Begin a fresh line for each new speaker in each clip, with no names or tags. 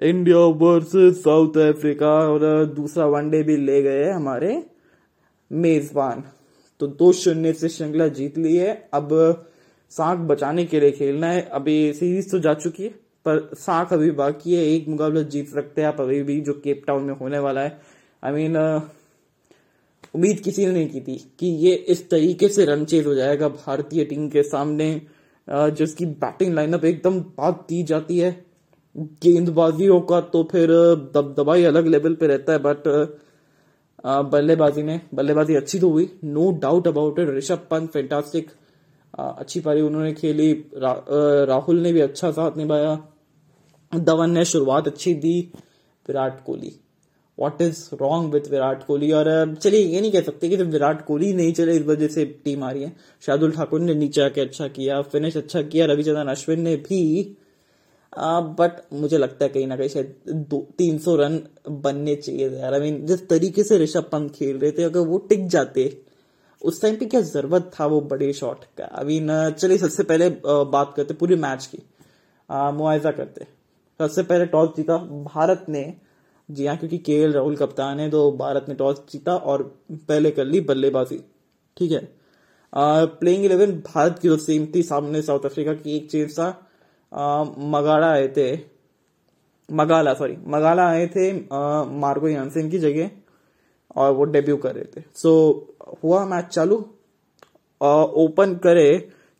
India versus south Africa और दूसरा one day भी ले गए हमारे मेजबान। तो दो शून्य से श्रृंखला जीत ली है। अब साख बचाने के लिए खेलना है। अभी सीरीज़ तो जा चुकी है पर साख अभी बाकी है। एक मुकाबला जीत सकते हैं आप अभी भी जो केप टाउन में होने वाला है। आई I मीन mean, उम्मीद किसी ने नहीं की थी कि ये इस तरीके से रन चेज हो जाएगा। भारतीय टीम के सामने जिसकी बैटिंग लाइनअप एकदम बात दी जाती है। गेंदबाजियों का तो फिर दबदबाई अलग लेवल पे रहता है बट बल्लेबाजी में बल्लेबाजी अच्छी तो हुई। No doubt about it Rishabh Pant fantastic अच्छी पारी उन्होंने खेली। रा, राहुल ने भी अच्छा साथ निभाया। धवन ने शुरुआत अच्छी दी Virat Kohli. What is wrong with Virat Kohli? और चलिए ये नहीं कह सकते कि विराट कोहली नहीं चले इस वजह से टीम आ रही है। शार्दुल ठाकुर ने नीचे आके अच्छा किया फिनिश अच्छा किया रविचंद्रन अश्विन ने भी बट मुझे लगता है कहीं ना कहीं शायद दो, तीन सौ रन बनने चाहिए यार। आई मीन जिस तरीके से ऋषभ पंत खेल रहे थे, अगर वो टिक जाते, उस टाइम पे क्या ज़रूरत था वो बड़े शॉट का? आई मीन चलिए, सबसे पहले बात करते पूरे मैच की। मुआवजा करते। सबसे पहले टॉस जीता भारत ने। जी हाँ क्योंकि केएल राहुल कप्तान है तो भारत ने टॉस जीता और पहले कर ली बल्लेबाजी। ठीक है? प्लेइंग इलेवन भारत की जो सेम थी, सामने साउथ अफ्रीका की एक चेंज था। मगाड़ा आए थे मगाला सॉरी मगाला आए थे मार्को यानसेन की जगह और वो डेब्यू कर रहे थे। सो so, हुआ मैच चालू ओपन करे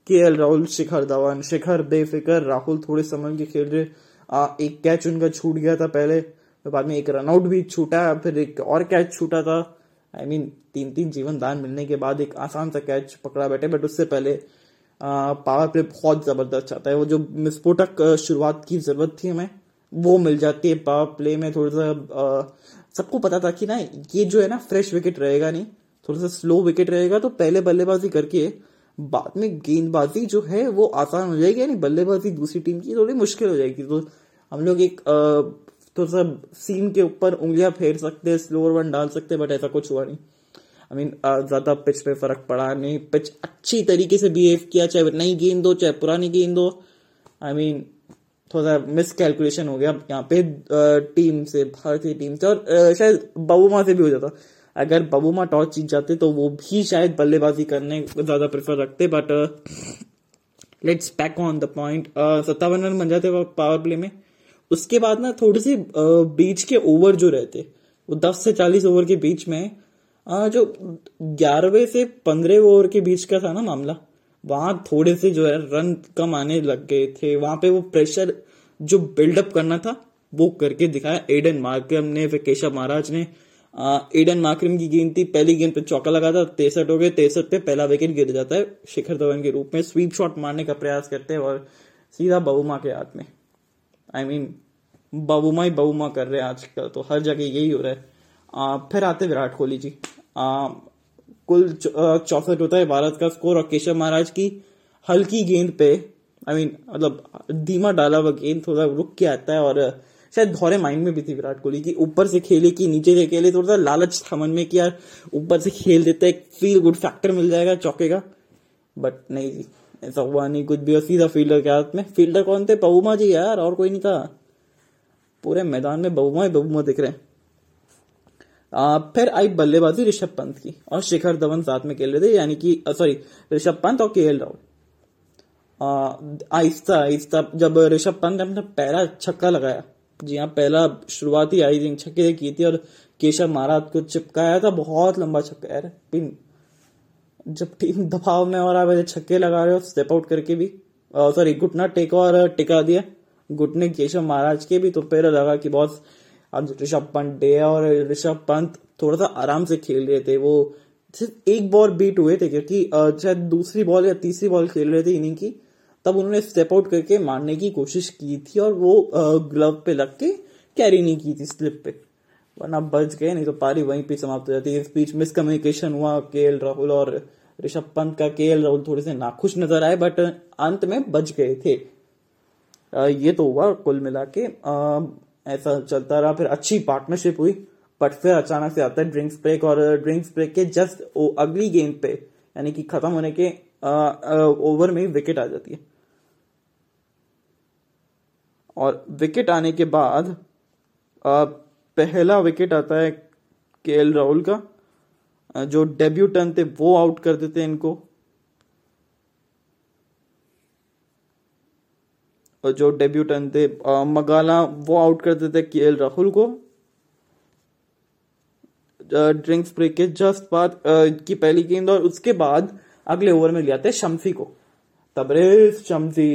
के एल राहुल शिखर धवन शिखर बेफिकर राहुल थोड़े समझ के खेल रहे। आ, एक कैच उनका छूट गया था पहले तो बाद में एक रनआउट भी छूटा फिर एक और कैच छूटा था। आई I मीन mean, तीन तीन जीवन दान मिलने के बाद एक आसान सा कैच पकड़ा बैठे बट उससे पहले पावर प्ले बहुत ज़बरदस्त चाहता है। वो जो विस्फोटक शुरुआत की ज़रूरत थी हमें, वो मिल जाती है पावर प्ले में थोड़ा सा सबको पता था कि ना, ये जो है ना, फ्रेश विकेट रहेगा नहीं, थोड़ा सा स्लो विकेट रहेगा तो पहले बल्लेबाजी करके बाद में गेंदबाजी जो है, वो आसान हो जाएगी यानी बल्लेबाजी दूसरी टीम की थोड़ी मुश्किल हो जाएगी। तो हम लोग एक थोड़ा सा सीम के ऊपर उंगलियाँ फेर सकते हैं स्लोअर वन डाल सकते हैं बट ऐसा कुछ हुआ नहीं। आई मीन ज़्यादा पिच पे फ़र्क पड़ा नहीं। पिच अच्छी तरीके से बिहेव किया, चाहे नई गेंद हो, चाहे पुरानी गेंद हो। आई मीन थोड़ा सा मिस कैलकुलेशन हो गया यहाँ पे टीम से, भारतीय टीम से, और शायद बबूमा से भी हो जाता। अगर बबूमा टॉस जीत जाते तो वो भी शायद बल्लेबाजी करने ज़्यादा प्रेफर रखते but let's back on the point सत्तावन रन बन जाते पावर प्ले में। उसके बाद ना थोड़ी सी बीच के ओवर जो रहते, वो दस से चालीस ओवर के बीच में आ, जो ग्यारहवें से पंद्रह ओवर के बीच का था ना मामला वहाँ थोड़े से जो है रन कम आने लग गए थे। वहाँ पे वो प्रेशर जो बिल्डअप करना था वो करके दिखाया। एडन मार्क्रम ने फिर केशव महाराज ने एडन मार्क्रम की गेंद थी पहली गेंद पे चौका लगा था तिरसठ हो गए तिरसठ पे पहला विकेट गिर जाता है शिखर धवन के रूप में स्वीप शॉट मारने का प्रयास करते हैं और सीधा बबुमा के हाथ में। I I mean mean, Bavuma he Bavuma कर रहे हैं आजकल तो हर जगह यही हो रहा है। आ, फिर आते विराट कोहली जी। आ, कुल चौसठ होता है भारत का स्कोर और केशव महाराज की हल्की गेंद पे आई मीन मतलब धीमा डाला हुआ गेंद थोड़ा रुक के आता है और शायद धौरे माइंड में भी थी विराट कोहली की। ऊपर से खेले की नीचे से खेले थोड़ा सा लालच था मन में कि यार ऊपर से खेल देते एक फील गुड फैक्टर मिल जाएगा चौके का। बट नहीं जी ऐसा हुआ नहीं कुछ भी। सीधा फील्डर के हाथ में। फील्डर कौन थे? बबुमा जी यार और कोई नहीं था। पूरे मैदान में बबुमा ही बबुमा दिख रहे हैं। फिर आई बल्लेबाजी ऋषभ पंत की और शिखर धवन साथ में खेल रहे थे, यानी कि सॉरी ऋषभ पंत और के एल राहुल आहिस्ता आहिस्ता जब ऋषभ पंत ने अपना पहला छक्का लगाया, जी हाँ पहला शुरुआती आई थिंक छक्के की थी और केशव महाराज को चिपकाया था, बहुत लंबा छक्का, यार पिन जब टीम दबाव में और आप छक्के लगा रहे हो स्टेप आउट करके भी सॉरी घुटना टेका और टिका दिया। घुटने केशव महाराज के भी तो फिर लगा कि बहुत अब ऋषभ पंत डे और ऋषभ पंत थोड़ा सा आराम से खेल रहे थे, वो सिर्फ़ एक बॉल बीट हुए थे क्योंकि शायद दूसरी बॉल या तीसरी बॉल खेल रहे थे इनिंग की, तब उन्होंने स्टेप आउट करके मारने की कोशिश की थी और वो ग्लव पे लग के कैरी नहीं की थी स्लिप पे। वरना बच गए, नहीं तो पारी वहीं पे समाप्त हो जाती। इस बीच मिसकम्युनिकेशन हुआ के राहुल और ऋषभ पंत का। के राहुल थोड़े से नाखुश नज़र आए बट अंत में बच गए थे। ये तो हुआ कुल मिला के। ऐसा चलता रहा फिर अच्छी पार्टनरशिप हुई बट फिर अचानक से आता है ड्रिंक्स ब्रेक और ड्रिंक्स ब्रेक के जस्ट वो अगली गेंद पे यानी कि खत्म होने के ओवर में विकेट आ जाती है। और विकेट आने के बाद आ, पहला विकेट आता है के राहुल का जो डेब्यू टर्न थे वो आउट कर देते हैं इनको। जो डेब्यू टर्न थे मगाला वो आउट करते थे के राहुल को। ड्रिंक्स ब्रेक के जस्ट बाद की पहली गेंद और उसके बाद अगले ओवर में ले आते शमसी को। तबरेज शमसी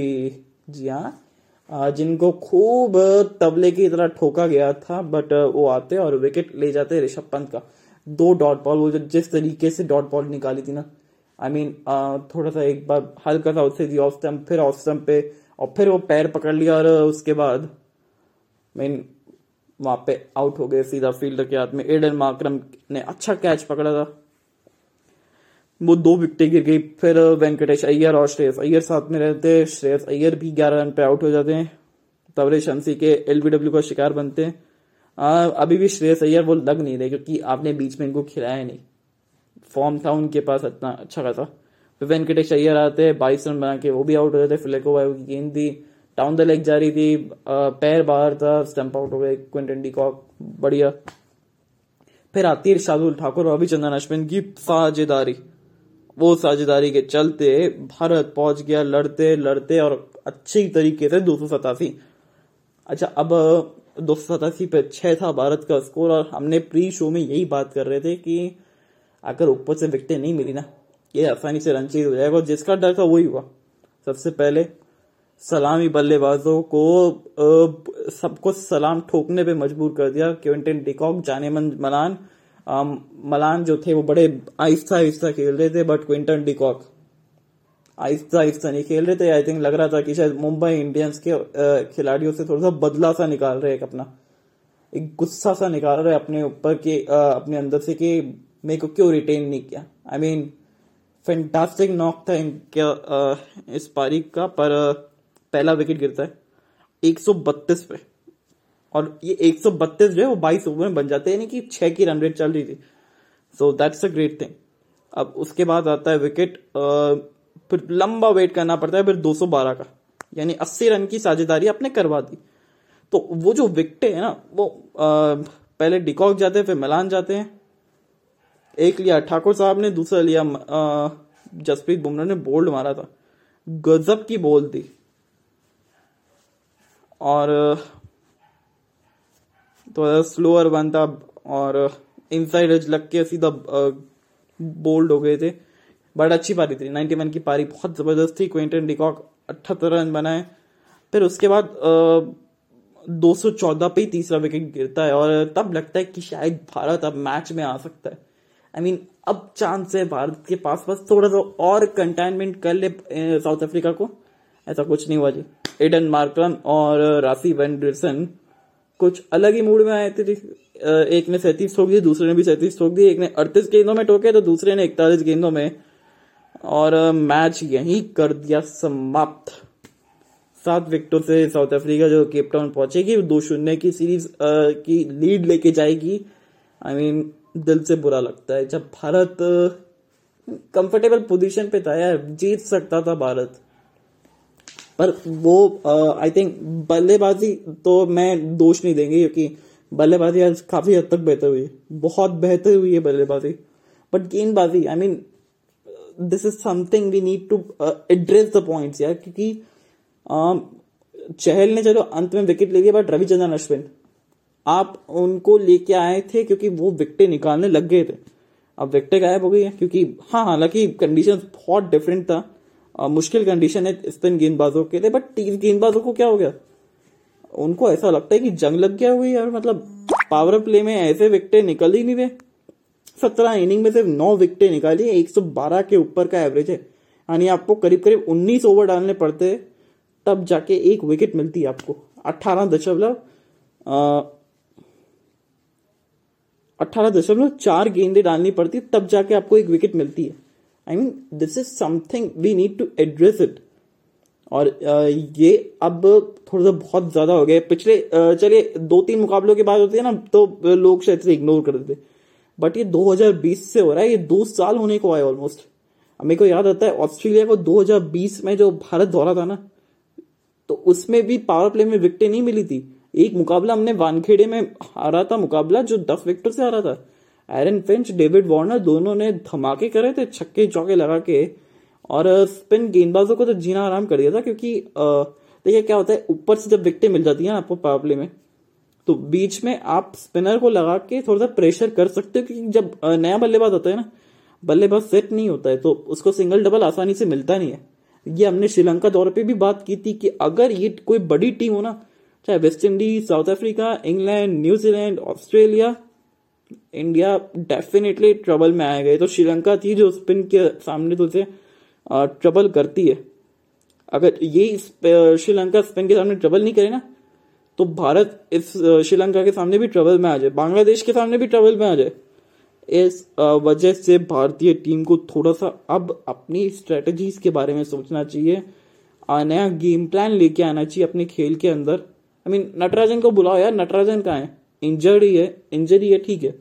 जी हाँ। जिनको खूब तबले की तरह ठोका गया था बट वो आते और विकेट ले जाते ऋषभ पंत का। दो डॉट बॉल वो जिस तरीके से डॉट बॉल निकाली थी ना। आई I मीन mean, थोड़ा सा एक बार हल्का सा उससे ऑफ़ स्टम्प फिर ऑफ़ स्टम्प पे और फिर वो पैर पकड़ लिया और उसके बाद मीन वहाँ पे आउट हो गए सीधा फील्डर के हाथ में। एडन माक्रम ने अच्छा कैच पकड़ा था। वो दो विकेटें गिर गई। फिर वेंकटेश अय्यर और श्रेयस अय्यर साथ में रहते श्रेयस अय्यर भी ग्यारह रन पे आउट हो जाते हैं। तबरे शंसी के एलबीडब्ल्यू का शिकार बनते हैं। आ, अभी भी श्रेयस अय्यर वो लग नहीं रहे क्योंकि आपने बीच में इनको खिलाया नहीं। फॉर्म था उनके पास इतना अच्छा खासा। फिर वेंकटेश अय्यर आते हैं बाईस रन बना के, वो भी आउट हो जाते फ्लेको फिलेको की गेंद थी। टाउन द लेग जा रही थी। पैर बाहर था स्टंप आउट हो गए क्विंटन डीकॉक बढ़िया। फिर आती है शार्दुल ठाकुर अभिचंदन अश्विन की साझेदारी। वो साझेदारी के चलते भारत पहुँच गया, लड़ते लड़ते और अच्छी तरीके से दो सौ सतासी। अच्छा अब दो सौ सतासी पे छह था भारत का स्कोर और हमने प्री शो में यही बात कर रहे थे कि अगर ऊपर से विकटें नहीं मिली ना ये आसानी से रन चेज हो जाएगा। और जिसका डर था वही हुआ। सबसे पहले सलामी बल्लेबाजों को सबको सलाम ठोकने पे मजबूर कर दिया। क्विंटन डिकॉक जाने मन मलान आ, मलान जो थे वो बड़े आहिस्ता आहिस्ता खेल रहे थे but Quinton de Kock Aahista Aahista नहीं खेल रहे थे। आई थिंक लग रहा था कि शायद मुंबई इंडियंस के खिलाड़ियों से थोड़ा सा बदला सा निकाल रहे एक अपना। एक गुस्सा सा निकाल रहे अपने ऊपर के अपने अंदर से कि मेरे को क्यों रिटेन नहीं किया? आई मीन फैंटास्टिक नॉक था इनके इस पारी का पर पहला विकेट गिरता है 132 पे। और ये 132 जो है वो 22 ओवर में बन जाते हैं यानी कि छह की रन रेट चल रही थी। So that's a great thing अब उसके बाद आता है विकेट फिर लंबा वेट करना पड़ता है फिर 212 का। यानी 80 रन की साझेदारी आपने करवा दी। तो वो जो विकेट है ना वो आ, पहले डिकॉक जाते हैं फिर मिलान जाते हैं। एक लिया, ठाकुर साहब ने, दूसरा लिया जसप्रीत बुमराह ने बोल्ड मारा था। गजब की बोल थी। और तो स्लोअर था और इनसाइड एज लग के सीधा बोल्ड हो गए थे। बट अच्छी पारी थी। 91 की पारी बहुत ज़बरदस्त थी। क्विंटन डिकॉक अठहत्तर रन बनाए। फिर उसके बाद दो सौ चौदह पे ही तीसरा विकेट गिरता है। और तब लगता है कि शायद भारत अब मैच में आ सकता है। आई मीन अब चांस है भारत के पास बस थोड़ा सा और कंटेनमेंट कर ले साउथ अफ्रीका को। ऐसा कुछ नहीं हुआ जी। एडन मार्करम और राफी वेंडरसन कुछ अलग ही मूड में आए थे एक ने सैतीस ठोक दिए दूसरे ने भी सैतीस ठोक दिए। एक ने अड़तीस गेंदों में ठोके तो दूसरे ने इकतालीस गेंदों में। और मैच यही कर दिया समाप्त। सात विकेटों से साउथ अफ्रीका जो केप टाउन पहुंचेगी दो शून्य की सीरीज़ की लीड लेके जाएगी। आई I मीन mean, दिल से बुरा लगता है। जब भारत कंफर्टेबल पोजीशन पे था यार जीत सकता था भारत। पर वो आई थिंक बल्लेबाजी तो मैं दोष नहीं देंगे क्योंकि बल्लेबाजी आज काफ़ी हद तक बेहतर हुई। बहुत बेहतर हुई है बल्लेबाजी। बट गेंदबाजी I mean this is something we need to address the points यार। क्योंकि uh, चहल ने चलो अंत में विकेट ले लिया बट रविचंद्रन अश्विन। आप उनको लेके आए थे क्योंकि वो विकटे निकालने लग गए थे। अब विकटे गायब हो गई है क्योंकि हाँ हालाँकि कंडीशन बहुत डिफरेंट था। आ, मुश्किल कंडीशन है स्पिन गेंदबाजों के लिए बट तीस गेंदबाजों को क्या हो गया? उनको ऐसा लगता है कि जंग लग गया हुई यार मतलब पावर प्ले में ऐसे विकटे निकल ही नहीं रहे। सत्रह इनिंग में सिर्फ़ नौ विकटे निकाली एक सौ बारह के ऊपर का एवरेज है। यानी आपको करीब करीब उन्नीस ओवर डालने पड़ते तब जाके एक विकेट मिलती है आपको। अट्ठारह दशमलव अठारह दशमलव चार गेंदे डालनी पड़ती है तब जाके आपको एक विकेट मिलती है। I mean this is something we need to address it और ये अब थोड़ा सा बहुत ज़्यादा हो गया पिछले चलिए दो तीन मुकाबलों की बात होती है ना तो लोग शायद से इग्नोर कर देते। बट ये 2020 से हो रहा है, ये दो साल होने को आए ऑलमोस्ट मेरे को याद आता है, ऑस्ट्रेलिया को 2020 में जो भारत दौरा था ना तो उसमें भी पावर प्ले में विकटें नहीं मिली थी। एक मुकाबला हमने वानखेड़े में हारा था मुकाबला, जो दस विकेट से हारा था। एरन फिंच, डेविड वार्नर दोनों ने धमाके करे थे, छक्के चौके लगा के, और स्पिन गेंदबाजों को तो जीना आराम कर दिया था, क्योंकि देखिए क्या होता है, ऊपर से जब विकेटें मिल जाती है आपको पावर में तो बीच में आप स्पिनर को लगा के थोड़ा सा प्रेशर कर सकते हो, क्योंकि जब नया बल्लेबाज होता है ना, बल्लेबाज सेट नहीं होता है तो उसको सिंगल डबल आसानी से मिलता नहीं है। ये हमने श्रीलंका दौरे पे भी बात की थी कि अगर ये कोई बड़ी टीम हो ना चाहे West Indies, South Africa, England New Zealand Australia, India definitely trouble में आएगा ये तो श्रीलंका थी जो स्पिन के सामने तो उसे ट्रबल करती है। अगर ये श्रीलंका स्पिन के सामने ट्रबल नहीं करे ना तो भारत इस श्रीलंका के सामने भी ट्रबल में आ जाए। बांग्लादेश के सामने भी ट्रबल में आ जाए। इस वजह से भारतीय टीम को थोड़ा सा अब अपनी स्ट्रेटजीज के बारे में सोचना चाहिए। नया गेम प्लान लेके आना चाहिए अपने खेल के अंदर। आई मीन नटराजन को बुलाओ यार, नटराजन कहाँ है? इंजर्डी है इंजरी है ठीक है।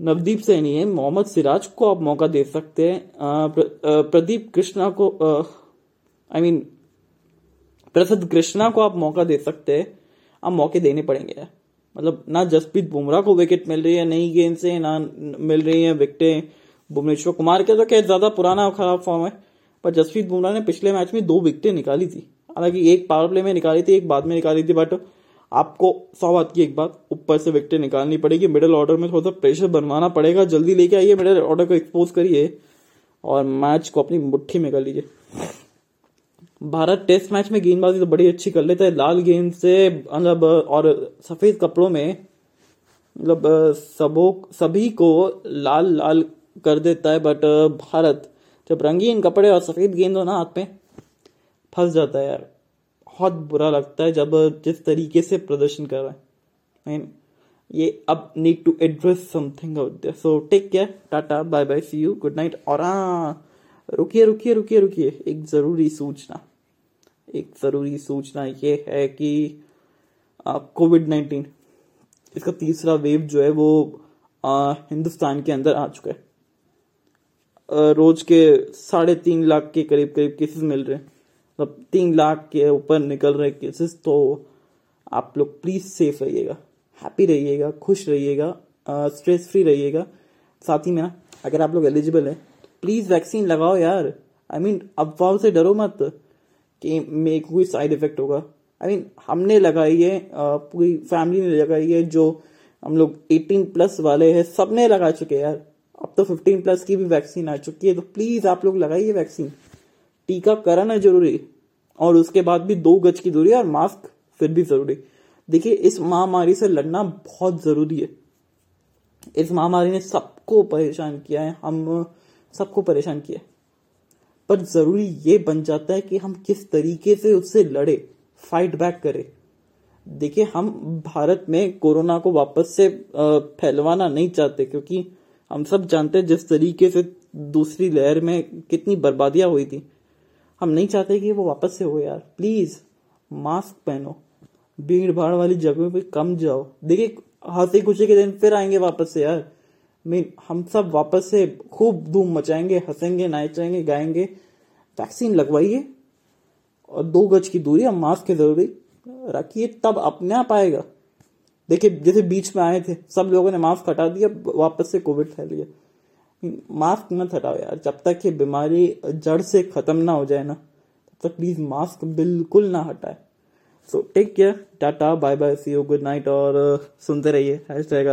नवदीप सैनी है, मोहम्मद सिराज को आप मौका दे सकते हैं। प्रदीप कृष्णा को आई मीन प्रसिद्ध कृष्णा को आप मौका दे सकते हैं। आप मौके देने पड़ेंगे यार। मतलब ना जसप्रीत बुमराह को विकेट मिल रही है नई गेंद से, ना मिल रही है विकेटें भुवनेश्वर कुमार के तो क्या ज़्यादा पुराना खराब फॉर्म है, पर जसप्रीत बुमराह ने पिछले मैच में दो विकेटें निकाली थी। हालाँकि एक पावर प्ले में निकाली थी, एक बाद में निकाली थी बट आपको सौ बात की एक बात ऊपर से विकेटें निकालनी पड़ेगी। मिडिल ऑर्डर में थोड़ा सा प्रेशर बनवाना पड़ेगा। जल्दी लेके आइए मिडिल ऑर्डर को एक्सपोज करिए और मैच को अपनी मुट्ठी में कर लीजिए। भारत टेस्ट मैच में गेंदबाजी तो बड़ी अच्छी कर लेता है। लाल गेंद से मतलब और सफ़ेद कपड़ों में मतलब सबो, सभी को लाल लाल कर देता है बट भारत जब रंगीन कपड़े और सफ़ेद गेंद हो ना हाथ में फंस जाता है यार। बहुत बुरा लगता है जब जिस तरीके से प्रदर्शन कर रहा है। ये अब need to address something so take care tata bye bye see you good night और हाँ रुकिए रुकिए रुकिए रुकिए। एक ज़रूरी सूचना। एक ज़रूरी सूचना ये है कि कोविड नाइन्टीन इसका तीसरा वेव जो है वो आ, हिंदुस्तान के अंदर आ चुका है। रोज के साढ़े तीन लाख के करीब करीब केसेस मिल रहे हैं। मतलब तीन लाख के ऊपर निकल रहे केसेस तो आप लोग प्लीज़ सेफ़ रहिएगा। हैप्पी रहिएगा खुश रहिएगा स्ट्रेस फ्री रहिएगा। साथ ही में ना अगर आप लोग एलिजिबल हैं तो प्लीज़ वैक्सीन लगाओ यार। आई मीन अफवाह से डरो मत कि मेरे को कोई साइड इफ़ेक्ट होगा। आई I मीन mean, हमने लगाई है पूरी फैमिली ने लगाई है जो हम लोग 18 प्लस वाले हैं सबने लगा चुके यार। अब तो 15 प्लस की भी वैक्सीन आ चुकी है तो प्लीज़ आप लोग लगाइए वैक्सीन टीका कराना ज़रूरी, और उसके बाद भी दो गज की दूरी और मास्क फिर भी ज़रूरी। देखिए, इस महामारी से लड़ना बहुत ज़रूरी है। इस महामारी ने सबको परेशान किया है, हम सबको परेशान किया है। पर ज़रूरी ये बन जाता है कि हम किस तरीके से उससे लड़े फाइट बैक करें। देखिए, हम भारत में कोरोना को वापस से फैलवाना नहीं चाहते, क्योंकि हम सब जानते हैं जिस तरीके से दूसरी लहर में कितनी बर्बादियाँ हुई थी। हम नहीं चाहते कि वो वापस से हो यार। प्लीज़ मास्क पहनो। भीड़ भाड़ वाली जगहों पे कम जाओ। देखिए हँसी खुशी के दिन फिर आएँगे वापस से यार। मीन हम सब वापस से खूब धूम मचाएँगे, हंसेंगे, नाचेंगे, गाएँगे। वैक्सीन लगवाइए। और दो गज की दूरी और मास्क की ज़रूरी रखिए, तब अपने आप आएगा। देखिए, जैसे बीच में आए थे, सब लोगों ने मास्क हटा दिया, वापस से कोविड फैल गया। मास्क मत हटाओ यार। जब तक ये बीमारी जड़ से खत्म ना हो जाए ना, तब तक प्लीज़ मास्क बिल्कुल ना हटाए। So take care tata bye bye see you good night और, सुनते रहिए। Hash tag